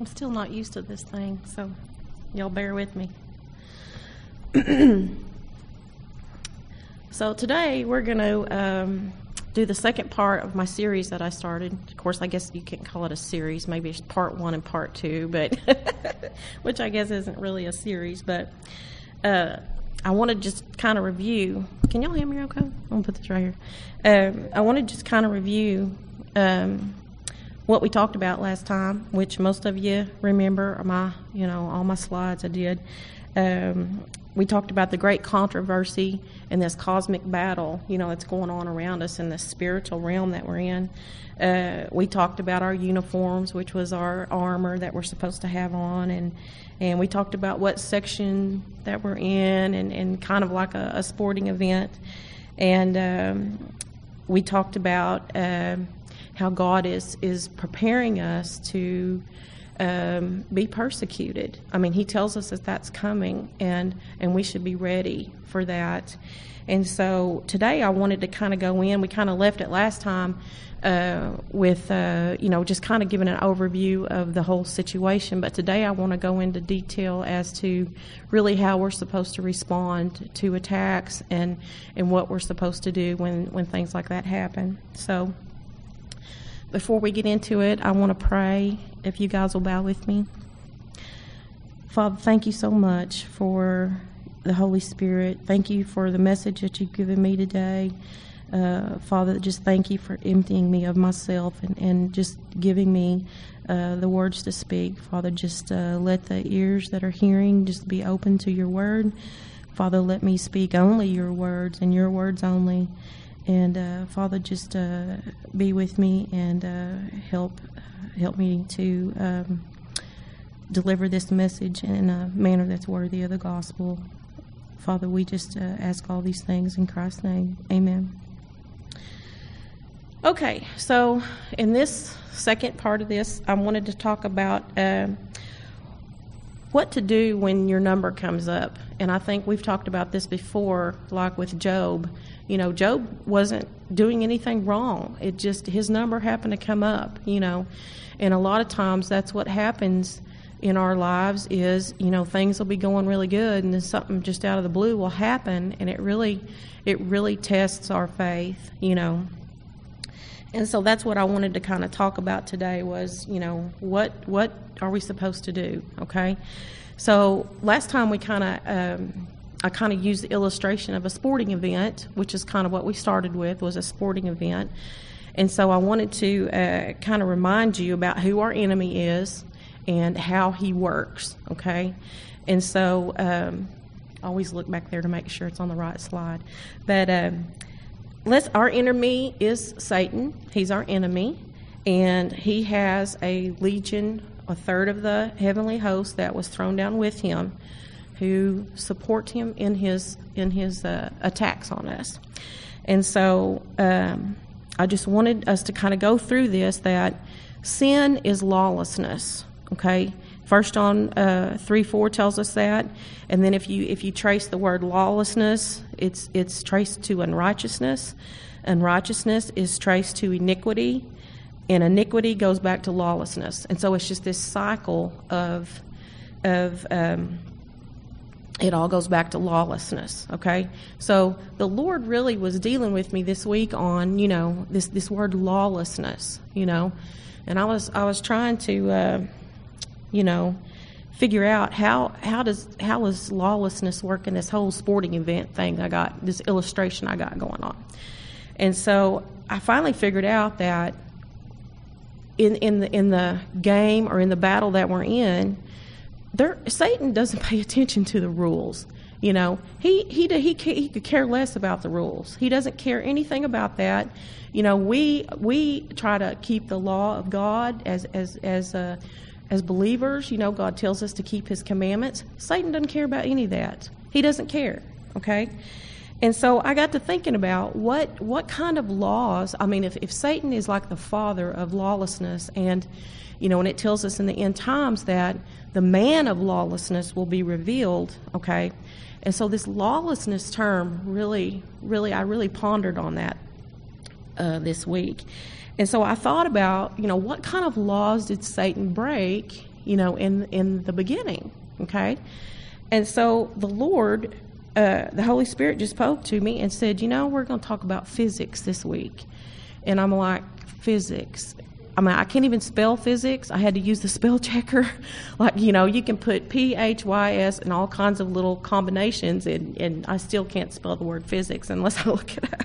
I'm still not used to this thing, so y'all bear with me. so today we're going to um, do the second part of my series that I started. Of course, I guess you can't call it a series. Maybe it's part one and part two, but which I guess isn't really a series. But uh, I want to just kind of review. Can y'all hear me okay? I'm gonna put this right here. Um, I want to just kind of review um, what we talked about last time, which most of you remember. My, you know, all my slides I did. Um, we talked about the great controversy and this cosmic battle, you know, that's going on around us in the spiritual realm that we're in. Uh, we talked about our uniforms, which was our armor that we're supposed to have on, and and we talked about what section that we're in, and, and kind of like a, a sporting event, and um, we talked about uh, how God is is preparing us to um, be persecuted. I mean, he tells us that that's coming, and and we should be ready for that. And so today, I wanted to kind of go in. We kind of left it last time uh, with uh, you know just kind of giving an overview of the whole situation. But today, I want to go into detail as to really how we're supposed to respond to attacks and and what we're supposed to do when when things like that happen. So. Before we get into it, I want to pray if you guys will bow with me. Father, thank you so much for the Holy Spirit. Thank you for the message that you've given me today. Uh, Father, just thank you for emptying me of myself and, and just giving me uh, the words to speak. Father, just uh, let the ears that are hearing just be open to your word. Father, let me speak only your words and your words only. And uh, Father, just uh, be with me and uh, help help me to um, deliver this message in a manner that's worthy of the gospel. Father, we just uh, ask all these things in Christ's name. Amen. Okay, so in this second part of this, I wanted to talk about uh, what to do when your number comes up. And I think we've talked about this before, like with Job. You know, Job wasn't doing anything wrong. It just, his number happened to come up, you know. And a lot of times that's what happens in our lives is, you know, things will be going really good and then something just out of the blue will happen and it really it really tests our faith, you know. And so that's what I wanted to kind of talk about today was, you know, what what are we supposed to do, okay? So last time we kind of um, I kind of used the illustration of a sporting event, which is kind of what we started with, was a sporting event. And so I wanted to uh, kind of remind you about who our enemy is and how he works, okay? And so um, always look back there to make sure it's on the right slide. But um, let's, our enemy is Satan. He's our enemy. And he has a legion, a third of the heavenly host that was thrown down with him who support him in his in his uh, attacks on us. And so um, I just wanted us to kind of go through this that sin is lawlessness. Okay, First John uh, three four tells us that, and then if you if you trace the word lawlessness, it's it's traced to unrighteousness. Unrighteousness is traced to iniquity, and iniquity goes back to lawlessness. And so it's just this cycle of of um, it all goes back to lawlessness okay? So the lord really was dealing with me this week on you know this this word lawlessness you know? And i was i was trying to uh, you know figure out how how does how does lawlessness work in this whole sporting event thing i got this illustration i got going on? And so i finally figured out that in in the in the game or in the battle that we're in there, Satan doesn't pay attention to the rules. You know, he he he he could care less about the rules. He doesn't care anything about that. You know, we we try to keep the law of God as as as uh, as believers. You know, God tells us to keep His commandments. Satan doesn't care about any of that. He doesn't care. Okay. And so I got to thinking about what what kind of laws. I mean, if, if Satan is like the father of lawlessness, and you know, and it tells us in the end times that the man of lawlessness will be revealed. Okay, and so this lawlessness term really, really, I really pondered on that uh, this week, and so I thought about you know what kind of laws did Satan break you know, in in the beginning. Okay, and so the Lord, uh, the Holy Spirit, just spoke to me and said, you know, we're going to talk about physics this week, and I'm like, physics. I mean, I can't even spell physics. I had to use the spell checker. like, you know, you can put P, H, Y, S and all kinds of little combinations, and, and I still can't spell the word physics unless I look it up.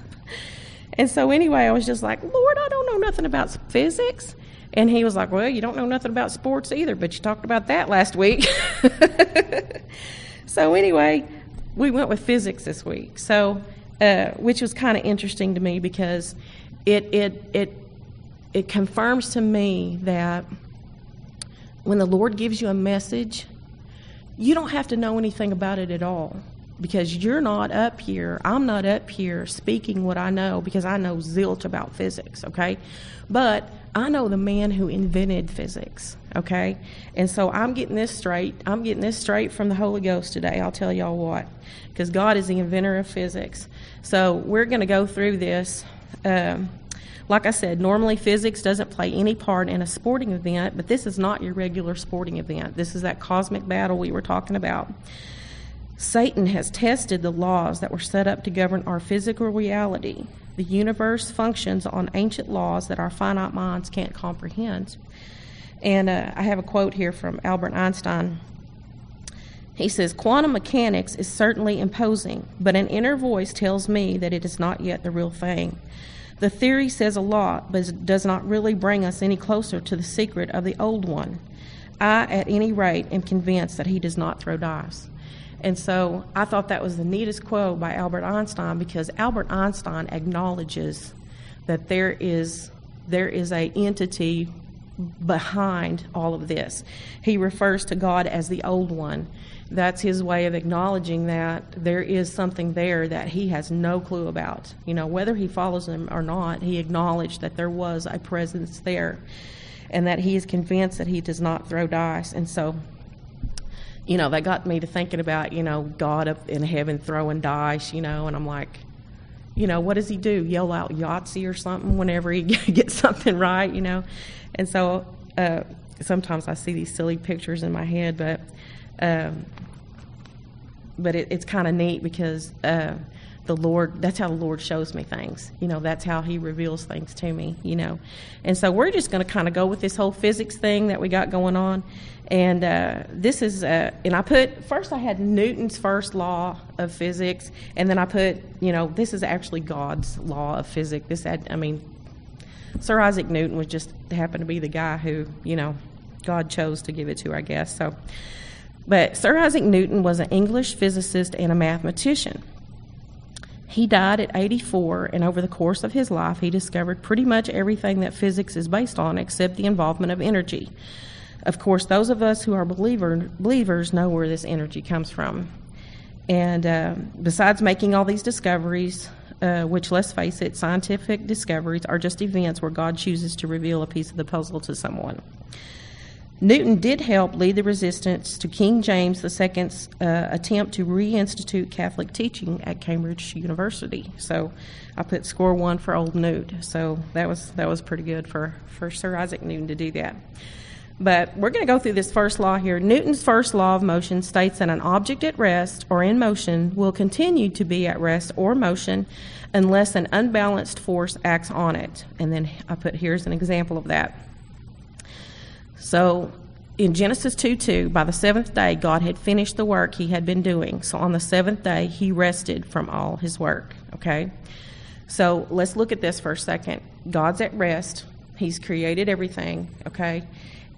And so, anyway, I was just like, Lord, I don't know nothing about physics. And he was like, Well, you don't know nothing about sports either, but you talked about that last week. so, anyway, we went with physics this week. So, uh, which was kind of interesting to me because it, it, it it confirms to me that when the Lord gives you a message, you don't have to know anything about it at all because you're not up here. I'm not up here speaking what I know because I know zilch about physics, okay? But I know the man who invented physics, okay? And so I'm getting this straight. I'm getting this straight from the Holy Ghost today. I'll tell y'all what. Because God is the inventor of physics. So we're going to go through this. Um, like I said, normally physics doesn't play any part in a sporting event, but this is not your regular sporting event. This is that cosmic battle we were talking about. Satan has tested the laws that were set up to govern our physical reality. The universe functions on ancient laws that our finite minds can't comprehend. And uh, I have a quote here from Albert Einstein. He says, Quantum mechanics is certainly imposing, but an inner voice tells me that it is not yet the real thing. The theory says a lot, but it does not really bring us any closer to the secret of the old one. I, at any rate, am convinced that he does not throw dice. And so I thought that was the neatest quote by Albert Einstein because Albert Einstein acknowledges that there is there is a entity behind all of this. He refers to God as the old one that's his way of acknowledging that there is something there that he has no clue about. You know, whether he follows him or not, he acknowledged that there was a presence there and that he is convinced that he does not throw dice. And so, you know, that got me to thinking about, you know, God up in heaven throwing dice, you know, and I'm like, you know, what does he do? Yell out Yahtzee or something whenever he gets something right, you know? And so uh, sometimes I see these silly pictures in my head, but um, but it, it's kind of neat because uh, the Lord, that's how the Lord shows me things. You know, that's how He reveals things to me, you know. And so we're just going to kind of go with this whole physics thing that we got going on. And uh, this is, uh, and I put, first I had Newton's first law of physics, and then I put, you know, this is actually God's law of physics. This had, I mean, Sir Isaac Newton was just happened to be the guy who, you know, God chose to give it to, I guess. So, but Sir Isaac Newton was an English physicist and a mathematician. He died at 84, and over the course of his life, he discovered pretty much everything that physics is based on except the involvement of energy. Of course, those of us who are believer, believers know where this energy comes from. And uh, besides making all these discoveries, uh, which, let's face it, scientific discoveries are just events where God chooses to reveal a piece of the puzzle to someone. Newton did help lead the resistance to King James II's uh, attempt to reinstitute Catholic teaching at Cambridge University. So I put score one for old Newt. So that was that was pretty good for, for Sir Isaac Newton to do that. But we're going to go through this first law here. Newton's first law of motion states that an object at rest or in motion will continue to be at rest or motion unless an unbalanced force acts on it. And then I put here's an example of that. So in Genesis 2 2, by the seventh day, God had finished the work he had been doing. So on the seventh day, he rested from all his work. Okay? So let's look at this for a second. God's at rest, he's created everything. Okay?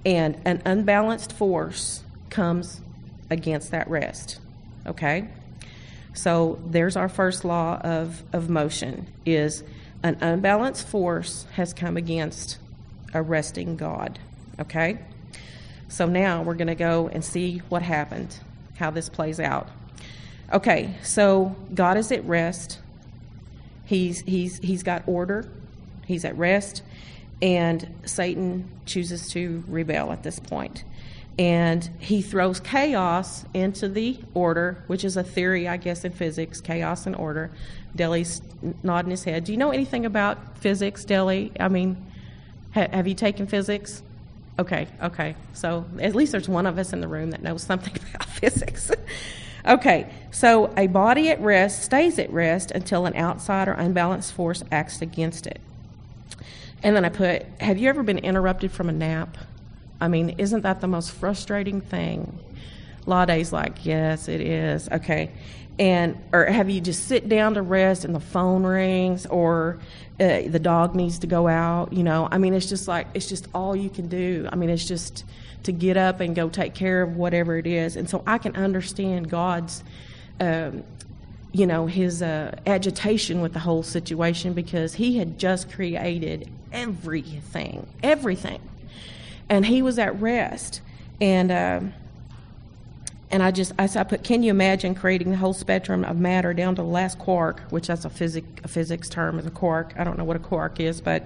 And an unbalanced force comes against that rest. Okay? So there's our first law of, of motion is an unbalanced force has come against a resting God. Okay? So now we're going to go and see what happened, how this plays out. Okay, so God is at rest. He's he's he's got order. He's at rest and Satan chooses to rebel at this point. And he throws chaos into the order, which is a theory, I guess, in physics chaos and order. Deli's nodding his head. Do you know anything about physics, Deli? I mean, ha- have you taken physics? Okay, okay. So at least there's one of us in the room that knows something about physics. okay, so a body at rest stays at rest until an outside or unbalanced force acts against it. And then I put, have you ever been interrupted from a nap? I mean, isn't that the most frustrating thing? Lade's like, yes, it is. Okay. And, or have you just sit down to rest and the phone rings or uh, the dog needs to go out? You know, I mean, it's just like, it's just all you can do. I mean, it's just to get up and go take care of whatever it is. And so I can understand God's, um, you know, his uh, agitation with the whole situation because he had just created everything, everything. And he was at rest. And, um, and I just I, I put, can you imagine creating the whole spectrum of matter down to the last quark, which that's a physic a physics term is a quark. I don't know what a quark is, but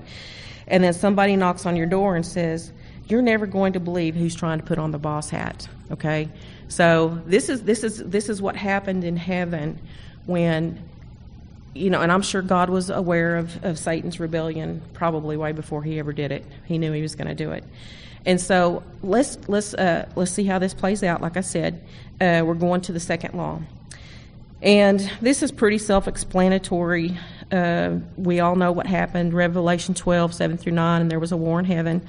and then somebody knocks on your door and says, "You're never going to believe who's trying to put on the boss hat." Okay, so this is this is this is what happened in heaven when you know, and I'm sure God was aware of, of Satan's rebellion probably way before he ever did it. He knew he was going to do it. And so let's let's uh, let's see how this plays out. Like I said, uh, we're going to the second law, and this is pretty self-explanatory. Uh, we all know what happened. Revelation 12, 7 through 9, and there was a war in heaven.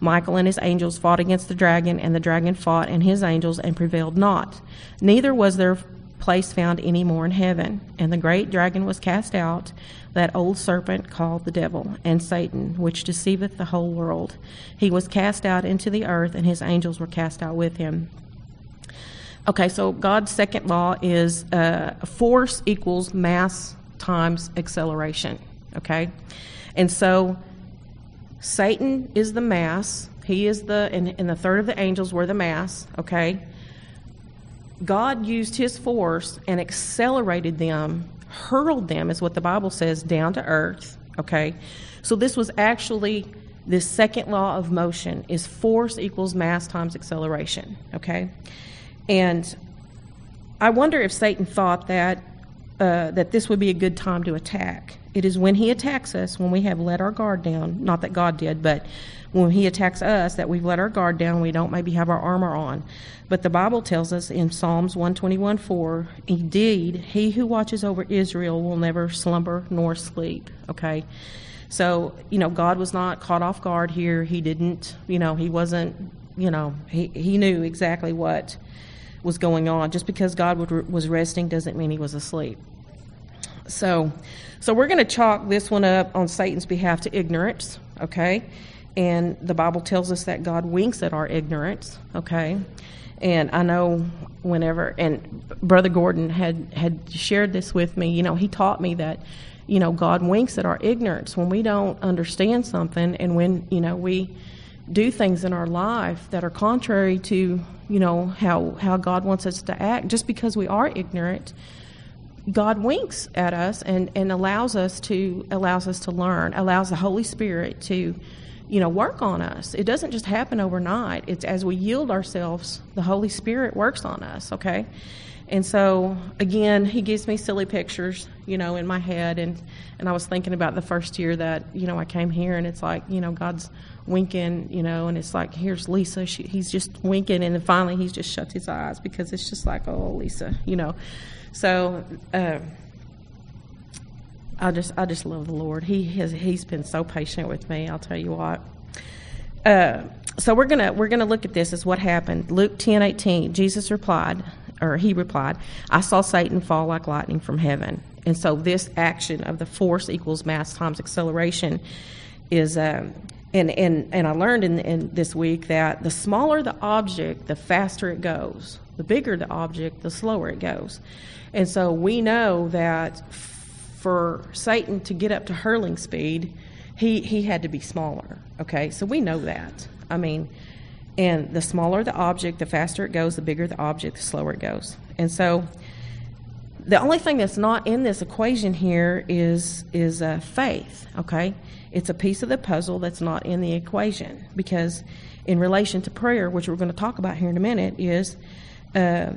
Michael and his angels fought against the dragon, and the dragon fought and his angels and prevailed not. Neither was there place found any more in heaven. And the great dragon was cast out, that old serpent called the devil and Satan, which deceiveth the whole world. He was cast out into the earth, and his angels were cast out with him. Okay, so God's second law is uh, force equals mass times acceleration. Okay, and so Satan is the mass. He is the, and, and the third of the angels were the mass. Okay, God used his force and accelerated them, hurled them, is what the Bible says, down to earth. Okay? So this was actually the second law of motion is force equals mass times acceleration. Okay? And I wonder if Satan thought that uh, that this would be a good time to attack. It is when he attacks us, when we have let our guard down, not that God did, but when he attacks us, that we've let our guard down, we don't maybe have our armor on. But the Bible tells us in Psalms 121 4, indeed, he who watches over Israel will never slumber nor sleep. Okay? So, you know, God was not caught off guard here. He didn't, you know, he wasn't, you know, he, he knew exactly what was going on. Just because God would, was resting doesn't mean he was asleep. So, so we're going to chalk this one up on Satan's behalf to ignorance, okay? And the Bible tells us that God winks at our ignorance, okay? And I know whenever, and Brother Gordon had, had shared this with me, you know, he taught me that, you know, God winks at our ignorance when we don't understand something and when, you know, we do things in our life that are contrary to, you know, how, how God wants us to act. Just because we are ignorant, God winks at us and, and allows us to allows us to learn, allows the Holy Spirit to you know, work on us. It doesn't just happen overnight. It's as we yield ourselves, the Holy Spirit works on us, okay? And so again, he gives me silly pictures, you know, in my head and and I was thinking about the first year that, you know, I came here and it's like, you know, God's winking, you know, and it's like here's Lisa, she, he's just winking and then finally he just shuts his eyes because it's just like, oh, Lisa, you know. So uh, I just I just love the Lord. He has he's been so patient with me. I'll tell you what. Uh, so we're gonna we're gonna look at this as what happened. Luke ten eighteen. Jesus replied, or he replied, "I saw Satan fall like lightning from heaven." And so this action of the force equals mass times acceleration is. Um, and, and, and I learned in, in this week that the smaller the object, the faster it goes. The bigger the object, the slower it goes. And so we know that for Satan to get up to hurling speed, he, he had to be smaller. Okay, so we know that. I mean, and the smaller the object, the faster it goes, the bigger the object, the slower it goes. And so the only thing that's not in this equation here is is uh, faith. Okay, it's a piece of the puzzle that's not in the equation because in relation to prayer, which we're going to talk about here in a minute, is uh,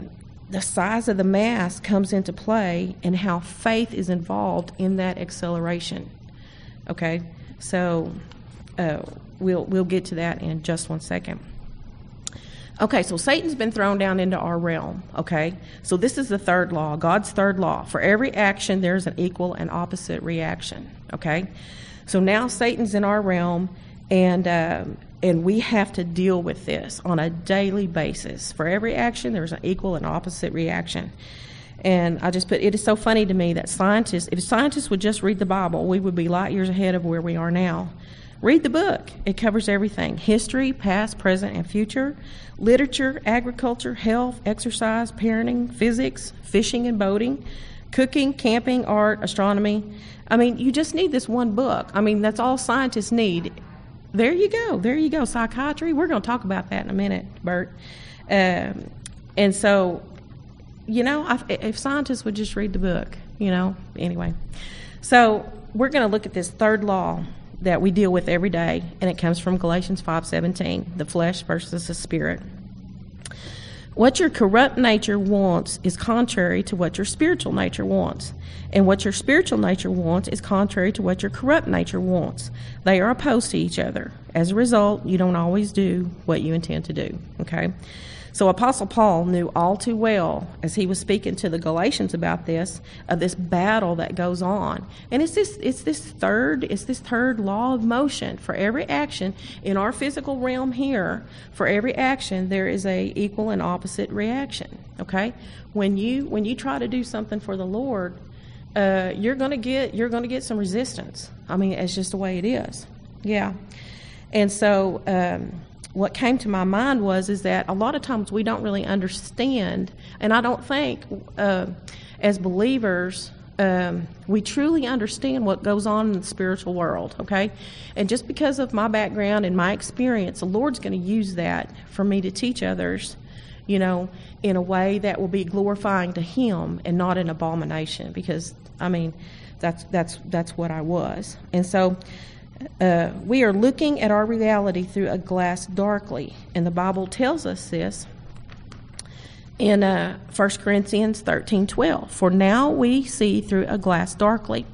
the size of the mass comes into play and how faith is involved in that acceleration. Okay, so uh, we'll we'll get to that in just one second. Okay, so Satan's been thrown down into our realm. Okay, so this is the third law, God's third law. For every action, there's an equal and opposite reaction. Okay, so now Satan's in our realm, and um, and we have to deal with this on a daily basis. For every action, there's an equal and opposite reaction. And I just put it is so funny to me that scientists, if scientists would just read the Bible, we would be light years ahead of where we are now. Read the book. It covers everything history, past, present, and future, literature, agriculture, health, exercise, parenting, physics, fishing and boating, cooking, camping, art, astronomy. I mean, you just need this one book. I mean, that's all scientists need. There you go. There you go. Psychiatry. We're going to talk about that in a minute, Bert. Um, and so, you know, if, if scientists would just read the book, you know, anyway. So, we're going to look at this third law that we deal with every day, and it comes from Galatians 5:17, the flesh versus the spirit. What your corrupt nature wants is contrary to what your spiritual nature wants. And what your spiritual nature wants is contrary to what your corrupt nature wants. They are opposed to each other. As a result, you don't always do what you intend to do. Okay? So Apostle Paul knew all too well as he was speaking to the Galatians about this, of this battle that goes on. And it's this it's this third it's this third law of motion. For every action in our physical realm here, for every action there is a equal and opposite reaction. Okay? When you when you try to do something for the Lord, uh, you're gonna get you're gonna get some resistance. I mean, it's just the way it is. Yeah. And so um, what came to my mind was is that a lot of times we don't really understand, and I don't think uh, as believers um, we truly understand what goes on in the spiritual world. Okay, and just because of my background and my experience, the Lord's going to use that for me to teach others. You know, in a way that will be glorifying to Him and not an abomination. Because I mean, that's that's that's what I was, and so uh, we are looking at our reality through a glass darkly, and the Bible tells us this in uh, 1 Corinthians 13 12. For now we see through a glass darkly,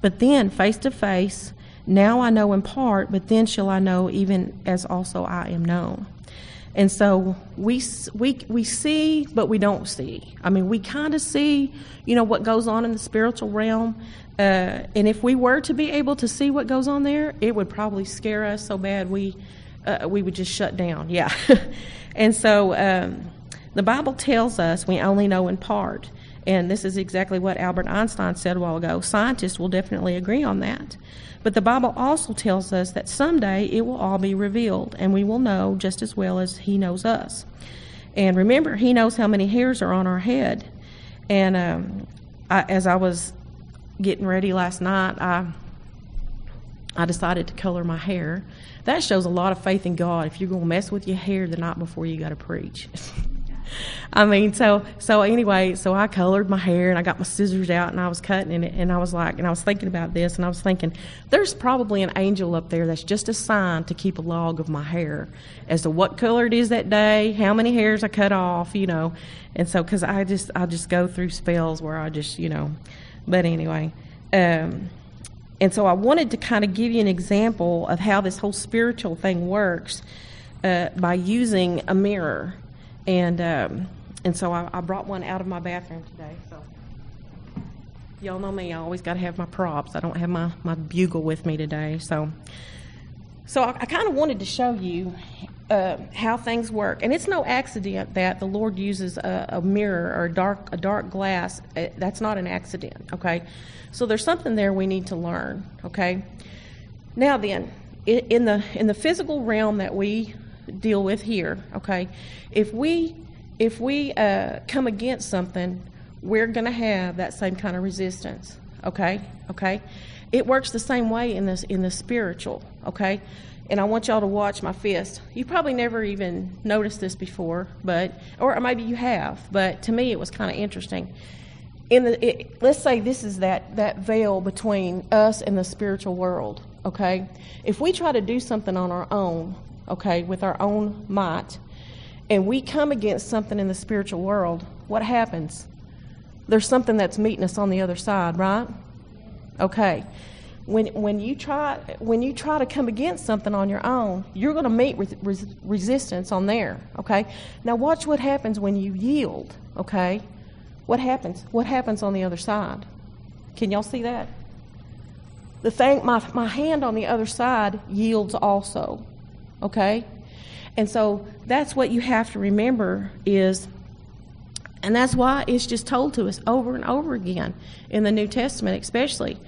but then face to face. Now I know in part, but then shall I know even as also I am known. And so we we we see, but we don't see. I mean, we kind of see, you know, what goes on in the spiritual realm. Uh, and if we were to be able to see what goes on there, it would probably scare us so bad we uh, we would just shut down. Yeah. and so um, the Bible tells us we only know in part. And this is exactly what Albert Einstein said a while ago. Scientists will definitely agree on that. But the Bible also tells us that someday it will all be revealed, and we will know just as well as He knows us. And remember, He knows how many hairs are on our head. And um, I, as I was getting ready last night, I I decided to color my hair. That shows a lot of faith in God. If you're to mess with your hair the night before you got to preach. I mean, so so anyway, so I colored my hair and I got my scissors out and I was cutting it and I was like, and I was thinking about this and I was thinking, there's probably an angel up there that's just assigned to keep a log of my hair as to what color it is that day, how many hairs I cut off, you know, and so because I just I just go through spells where I just you know, but anyway. Um, and so I wanted to kind of give you an example of how this whole spiritual thing works uh, by using a mirror and um, and so I, I, brought one out of my bathroom today. So y'all know me; I always got to have my props. I don't have my my bugle with me today, so so I, I kind of wanted to show you uh, how things work. And it's no accident that the Lord uses a, a, mirror or a dark a dark glass. Uh, that's not an accident. Okay, so there's something there we need to learn. Okay, now then, in the in the physical realm that we deal with here. Okay, if we if we uh, come against something, we're going to have that same kind of resistance. Okay, okay. It works the same way in this in the spiritual. Okay, and I want y'all to watch my fist. You probably never even noticed this before, but or maybe you have. But to me, it was kind of interesting. In the it, let's say this is that that veil between us and the spiritual world. Okay, if we try to do something on our own, okay, with our own might, and we come against something in the spiritual world, what happens? There's something that's meeting us on the other side, right? Okay. When, when, you try, when you try to come against something on your own, you're going to meet res- res- resistance on there, okay? Now, watch what happens when you yield, okay? What happens? What happens on the other side? Can y'all see that? The thing, my, my hand on the other side yields also, okay? And so that's what you have to remember is and that's why it's just told to us over and over again in the New Testament, especially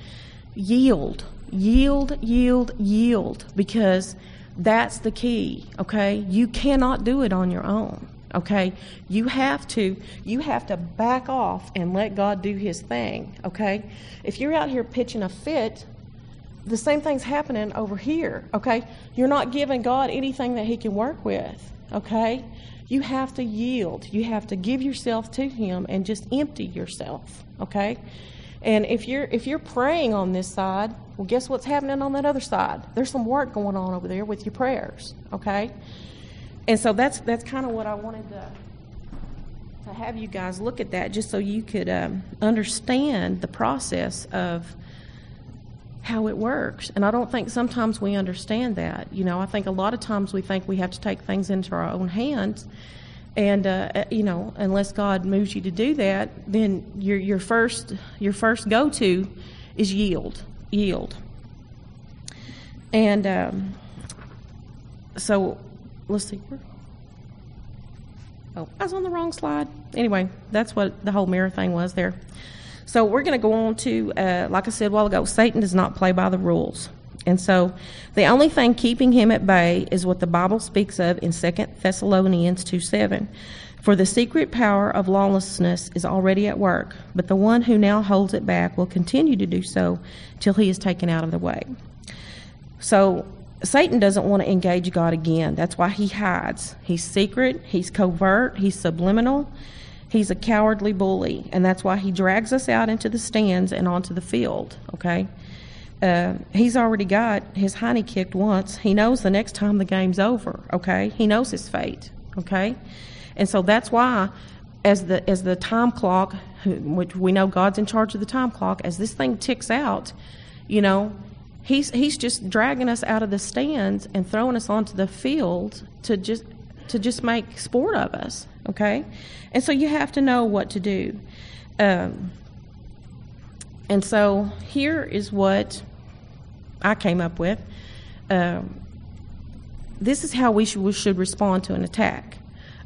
yield, yield, yield, yield, because that's the key, okay? You cannot do it on your own, okay? You have to you have to back off and let God do his thing, okay? If you're out here pitching a fit, the same thing's happening over here, okay? You're not giving God anything that he can work with, okay? You have to yield. You have to give yourself to him and just empty yourself, okay? And if you're if you're praying on this side, well guess what's happening on that other side? There's some work going on over there with your prayers, okay? And so that's that's kind of what I wanted to to have you guys look at that just so you could um, understand the process of how it works. And I don't think sometimes we understand that. You know, I think a lot of times we think we have to take things into our own hands. And uh, uh you know, unless God moves you to do that, then your your first your first go to is yield, yield. And um, so, let's see. Oh, I was on the wrong slide. Anyway, that's what the whole mirror thing was there. So we're going to go on to, uh, like I said a while ago, Satan does not play by the rules. And so the only thing keeping him at bay is what the Bible speaks of in 2 Thessalonians 2 7. For the secret power of lawlessness is already at work, but the one who now holds it back will continue to do so till he is taken out of the way. So Satan doesn't want to engage God again. That's why he hides. He's secret, he's covert, he's subliminal, He's a cowardly bully, and that's why he drags us out into the stands and onto the field, okay? Uh, he's already got his hiney kicked once. He knows the next time the game's over, okay? He knows his fate, okay? And so that's why, as the, as the time clock, which we know God's in charge of the time clock, as this thing ticks out, you know, he's, he's just dragging us out of the stands and throwing us onto the field to just, to just make sport of us, okay? And so you have to know what to do. Um, and so here is what I came up with. Um, this is how we should, we should respond to an attack.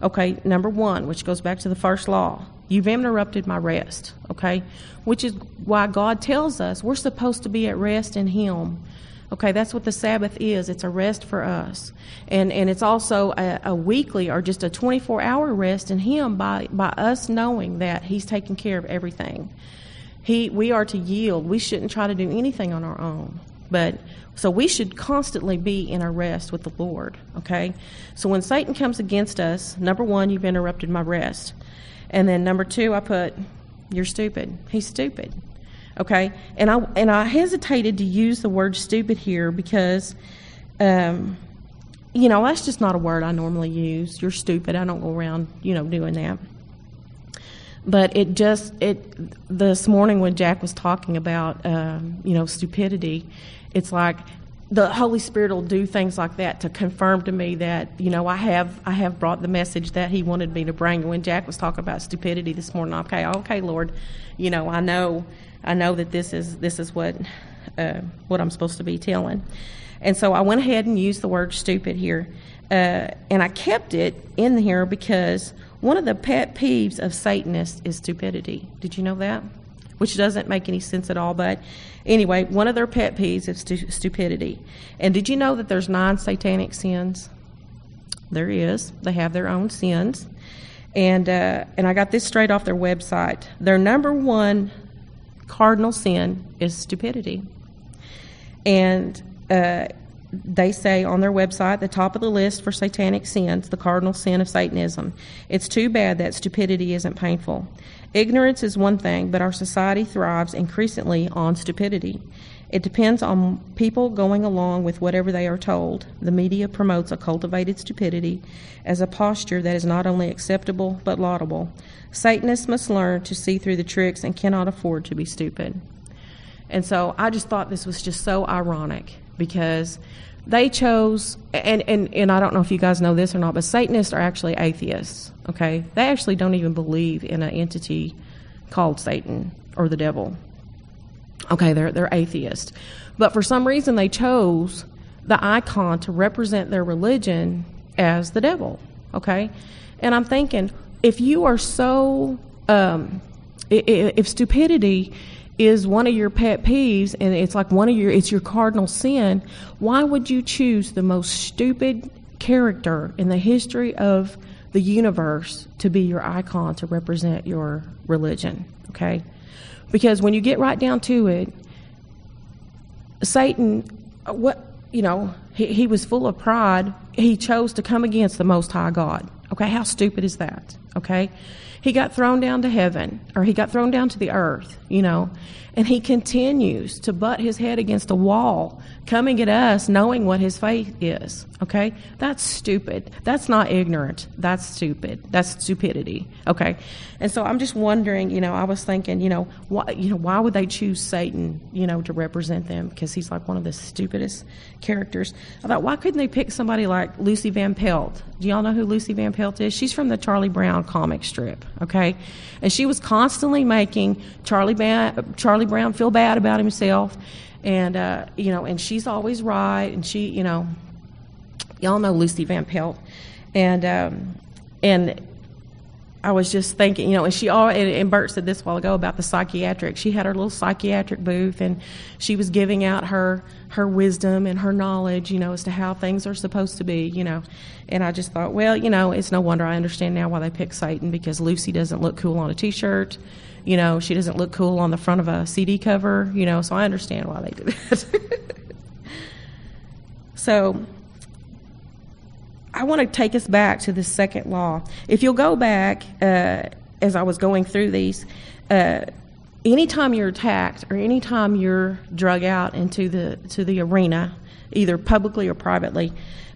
Okay, number one, which goes back to the first law. You've interrupted my rest, okay? Which is why God tells us we're supposed to be at rest in Him Okay, that's what the Sabbath is. It's a rest for us. And, and it's also a, a weekly or just a 24 hour rest in Him by, by us knowing that He's taking care of everything. He, we are to yield. We shouldn't try to do anything on our own. But so we should constantly be in a rest with the Lord. Okay? So when Satan comes against us, number one, you've interrupted my rest. And then number two, I put, you're stupid. He's stupid. Okay, and I and I hesitated to use the word stupid here because, um, you know, that's just not a word I normally use. You're stupid. I don't go around, you know, doing that. But it just it this morning when Jack was talking about, um, you know, stupidity, it's like the Holy Spirit will do things like that to confirm to me that you know I have I have brought the message that He wanted me to bring. When Jack was talking about stupidity this morning, okay, okay, Lord, you know I know I know that this is this is what uh, what I'm supposed to be telling. And so I went ahead and used the word stupid here, uh, and I kept it in here because one of the pet peeves of Satanists is stupidity. Did you know that? Which doesn't make any sense at all, but anyway, one of their pet peeves is stu- stupidity. And did you know that there's nine satanic sins? There is. They have their own sins. And, uh, and I got this straight off their website. Their number one cardinal sin is stupidity. And uh, they say on their website, the top of the list for satanic sins, the cardinal sin of Satanism. It's too bad that stupidity isn't painful. Ignorance is one thing, but our society thrives increasingly on stupidity. It depends on people going along with whatever they are told. The media promotes a cultivated stupidity as a posture that is not only acceptable but laudable. Satanists must learn to see through the tricks and cannot afford to be stupid. And so I just thought this was just so ironic because they chose, and, and, and I don't know if you guys know this or not, but Satanists are actually atheists, okay? They actually don't even believe in an entity called Satan or the devil. Okay, they're, they're atheists. But for some reason, they chose the icon to represent their religion as the devil, okay? And I'm thinking, if you are so, um, if stupidity is one of your pet peeves and it's like one of your it's your cardinal sin why would you choose the most stupid character in the history of the universe to be your icon to represent your religion okay? Because when you get right down to it satan what you know he, he was full of pride. He chose to come against the most high god. Okay how stupid is that? Okay he got thrown down to heaven, or he got thrown down to the earth, you know, and he continues to butt his head against a wall, coming at us knowing what his faith is. Okay? That's stupid. That's not ignorant. That's stupid. That's stupidity. Okay? And so I'm just wondering, you know, I was thinking, you know, why, you know, why would they choose Satan, you know, to represent them? Because he's like one of the stupidest characters. I thought, why couldn't they pick somebody like Lucy Van Pelt? Do y'all know who Lucy Van Pelt is? She's from the Charlie Brown comic strip. Okay? And she was constantly making Charlie, ba- Charlie Brown feel bad about himself. And, uh, you know, and she's always right. And she, you know, y'all know Lucy Van Pelt. And, um, and I was just thinking, you know, and she all and, and Bert said this a while ago about the psychiatric. She had her little psychiatric booth, and she was giving out her her wisdom and her knowledge, you know, as to how things are supposed to be, you know. And I just thought, well, you know, it's no wonder I understand now why they picked Satan because Lucy doesn't look cool on a T-shirt, you know, she doesn't look cool on the front of a CD cover, you know. So I understand why they did that. so I want to take us back to the second law. If you'll go back, uh, as I was going through these, uh, anytime you're attacked or anytime you're drug out into the to the arena, either publicly or privately,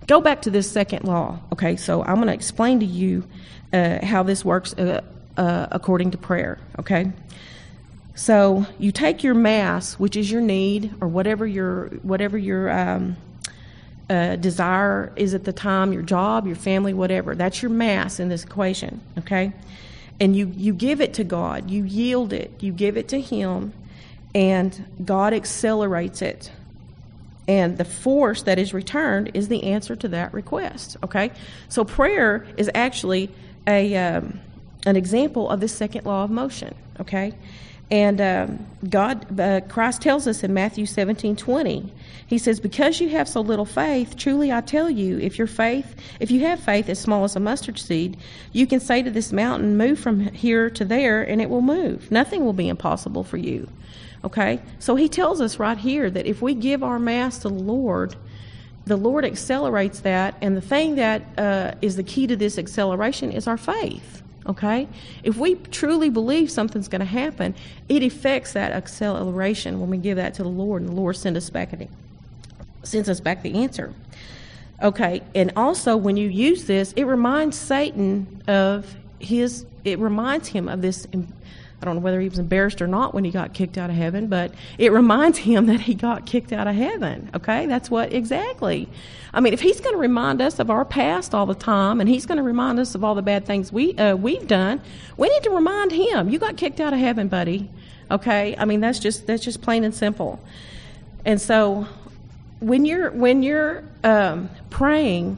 go back to this second law. Okay, so I'm going to explain to you uh, how this works uh, uh, according to prayer. Okay. So you take your mass, which is your need, or whatever your whatever your um, uh, desire is at the time, your job, your family, whatever. That's your mass in this equation, okay? And you, you give it to God, you yield it, you give it to Him, and God accelerates it. And the force that is returned is the answer to that request, okay? So prayer is actually a, um, an example of the second law of motion, okay? And um, God, uh, Christ tells us in Matthew 17 20, He says, Because you have so little faith, truly I tell you, if your faith, if you have faith as small as a mustard seed, you can say to this mountain, Move from here to there, and it will move. Nothing will be impossible for you. Okay? So He tells us right here that if we give our mass to the Lord, the Lord accelerates that, and the thing that uh, is the key to this acceleration is our faith. Okay? If we truly believe something's going to happen, it affects that acceleration when we give that to the Lord, and the Lord sends us back, the, sends us back the answer. Okay, and also when you use this, it reminds Satan of his, it reminds him of this I don't know whether he was embarrassed or not when he got kicked out of heaven, but it reminds him that he got kicked out of heaven. Okay? That's what exactly. I mean, if he's going to remind us of our past all the time and he's going to remind us of all the bad things we, uh, we've done, we need to remind him, you got kicked out of heaven, buddy. Okay? I mean, that's just, that's just plain and simple. And so when you're, when you're um, praying,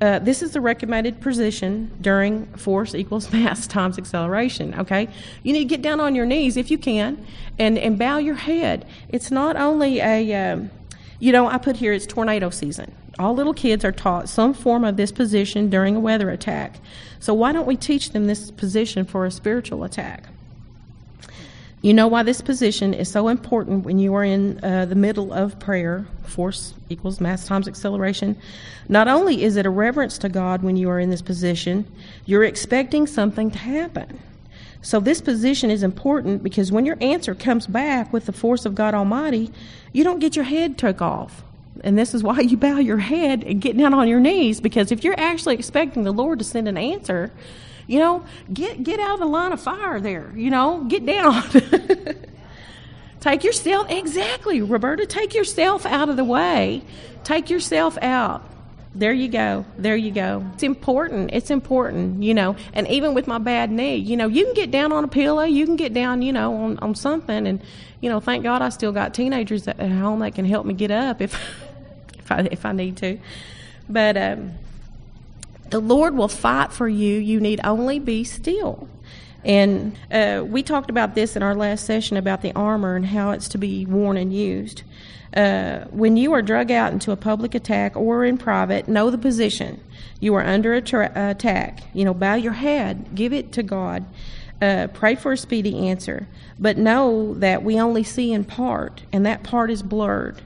uh, this is the recommended position during force equals mass times acceleration. Okay, you need to get down on your knees if you can, and and bow your head. It's not only a, um, you know, I put here it's tornado season. All little kids are taught some form of this position during a weather attack. So why don't we teach them this position for a spiritual attack? You know why this position is so important when you are in uh, the middle of prayer. Force equals mass times acceleration. Not only is it a reverence to God when you are in this position, you're expecting something to happen. So, this position is important because when your answer comes back with the force of God Almighty, you don't get your head took off. And this is why you bow your head and get down on your knees because if you're actually expecting the Lord to send an answer, you know, get get out of the line of fire there. You know, get down. Take yourself, exactly, Roberta, take yourself out of the way. Take yourself out. There you go. There you go. It's important. It's important, you know. And even with my bad knee, you know, you can get down on a pillow, you can get down, you know, on, on something. And, you know, thank God I still got teenagers at home that can help me get up if, if, I, if I need to. But um, the Lord will fight for you. You need only be still. And uh, we talked about this in our last session about the armor and how it's to be worn and used. Uh, when you are drug out into a public attack or in private, know the position. You are under attack. You know, bow your head, give it to God, uh, pray for a speedy answer. But know that we only see in part, and that part is blurred.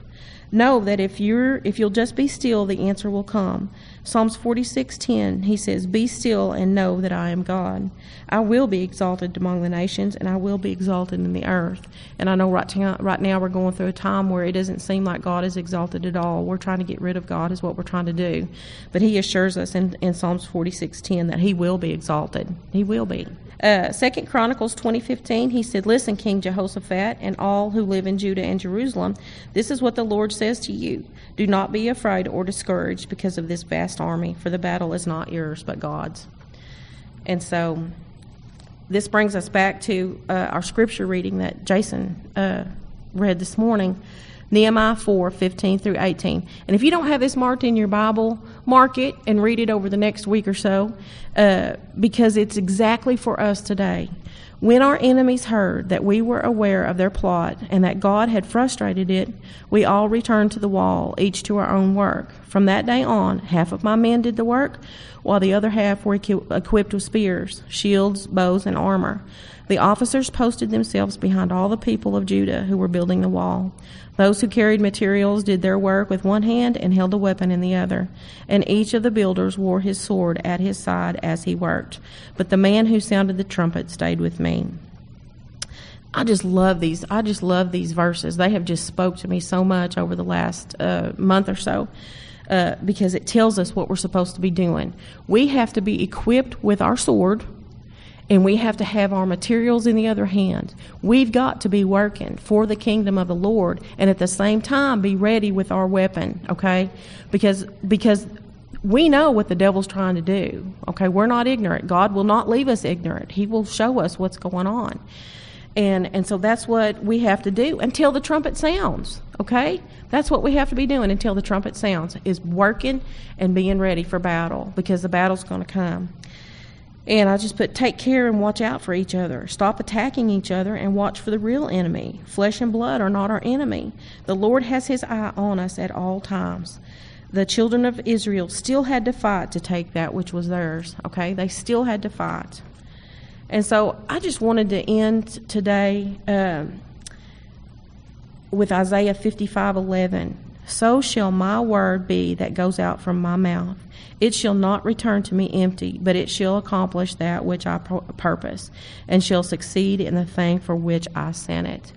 Know that if you're if you'll just be still, the answer will come. Psalms 46:10, he says, "Be still and know that I am God. I will be exalted among the nations, and I will be exalted in the earth." And I know right now, right now we're going through a time where it doesn't seem like God is exalted at all. We're trying to get rid of God, is what we're trying to do. But He assures us in, in Psalms 46:10 that He will be exalted. He will be. Uh, Second Chronicles 20:15, he said, "Listen, King Jehoshaphat, and all who live in Judah and Jerusalem, this is what the Lord says to you: Do not be afraid or discouraged because of this vast army, for the battle is not yours but God's." And so, this brings us back to uh, our scripture reading that Jason uh, read this morning. Nehemiah 4 15 through 18. And if you don't have this marked in your Bible, mark it and read it over the next week or so uh, because it's exactly for us today. When our enemies heard that we were aware of their plot and that God had frustrated it, we all returned to the wall, each to our own work. From that day on, half of my men did the work, while the other half were equipped with spears, shields, bows, and armor. The officers posted themselves behind all the people of Judah who were building the wall. Those who carried materials did their work with one hand and held a weapon in the other, and each of the builders wore his sword at his side as he worked. But the man who sounded the trumpet stayed with me. I just love these. I just love these verses. They have just spoke to me so much over the last uh, month or so. Uh, because it tells us what we're supposed to be doing. We have to be equipped with our sword, and we have to have our materials in the other hand. We've got to be working for the kingdom of the Lord and at the same time be ready with our weapon, okay? Because because we know what the devil's trying to do. Okay, we're not ignorant. God will not leave us ignorant. He will show us what's going on. And and so that's what we have to do until the trumpet sounds. Okay? That's what we have to be doing until the trumpet sounds is working and being ready for battle because the battle's going to come. And I just put take care and watch out for each other. Stop attacking each other and watch for the real enemy. Flesh and blood are not our enemy. The Lord has his eye on us at all times. The children of Israel still had to fight to take that which was theirs, okay? They still had to fight. And so I just wanted to end today um, with Isaiah 55 11. So shall my word be that goes out from my mouth. It shall not return to me empty, but it shall accomplish that which I purpose, and shall succeed in the thing for which I sent it.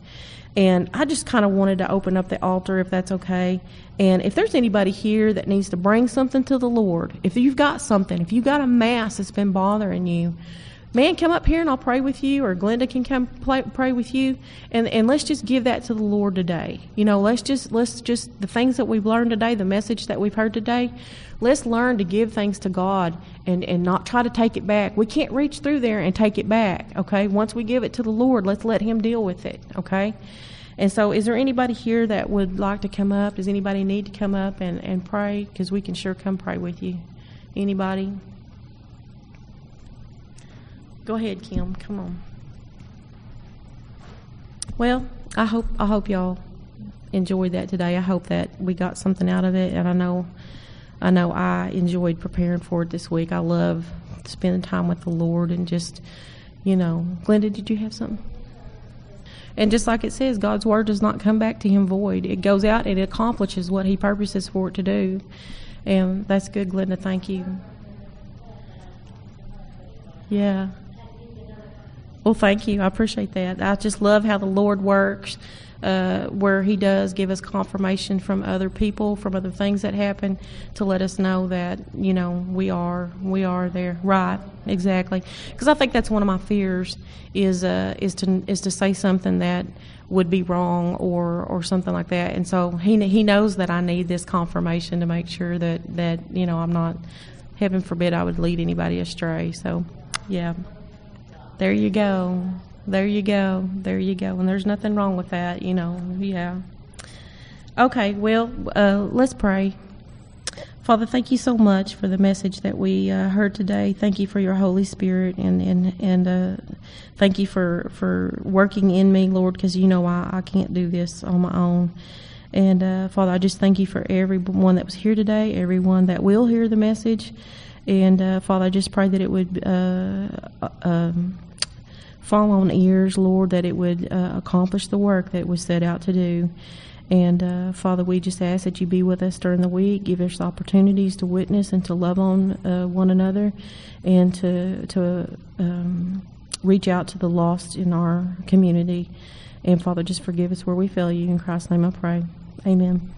And I just kind of wanted to open up the altar, if that's okay. And if there's anybody here that needs to bring something to the Lord, if you've got something, if you've got a mass that's been bothering you, man, come up here and I'll pray with you, or Glenda can come play, pray with you, and and let's just give that to the Lord today. You know, let's just let's just the things that we've learned today, the message that we've heard today, let's learn to give things to God and and not try to take it back. We can't reach through there and take it back. Okay, once we give it to the Lord, let's let Him deal with it. Okay. And so, is there anybody here that would like to come up? Does anybody need to come up and, and pray? Because we can sure come pray with you. Anybody? Go ahead, Kim. Come on. Well, I hope I hope y'all enjoyed that today. I hope that we got something out of it, and I know I know I enjoyed preparing for it this week. I love spending time with the Lord and just, you know, Glenda, did you have something? And just like it says, God's word does not come back to him void. It goes out and it accomplishes what he purposes for it to do. And that's good, Glenda. Thank you. Yeah. Well, thank you. I appreciate that. I just love how the Lord works, uh, where He does give us confirmation from other people, from other things that happen, to let us know that you know we are we are there. Right? Exactly. Because I think that's one of my fears is uh, is to is to say something that would be wrong or or something like that. And so He He knows that I need this confirmation to make sure that that you know I'm not. Heaven forbid I would lead anybody astray. So, yeah. There you go. There you go. There you go. And there's nothing wrong with that, you know. Yeah. Okay, well, uh, let's pray. Father, thank you so much for the message that we uh, heard today. Thank you for your Holy Spirit, and and and uh, thank you for for working in me, Lord, because you know I, I can't do this on my own. And uh, Father, I just thank you for everyone that was here today, everyone that will hear the message. And uh, Father, I just pray that it would uh, um, fall on ears, Lord, that it would uh, accomplish the work that was set out to do. And uh, Father, we just ask that you be with us during the week, give us opportunities to witness and to love on uh, one another, and to to um, reach out to the lost in our community. And Father, just forgive us where we fail you. In Christ's name, I pray. Amen.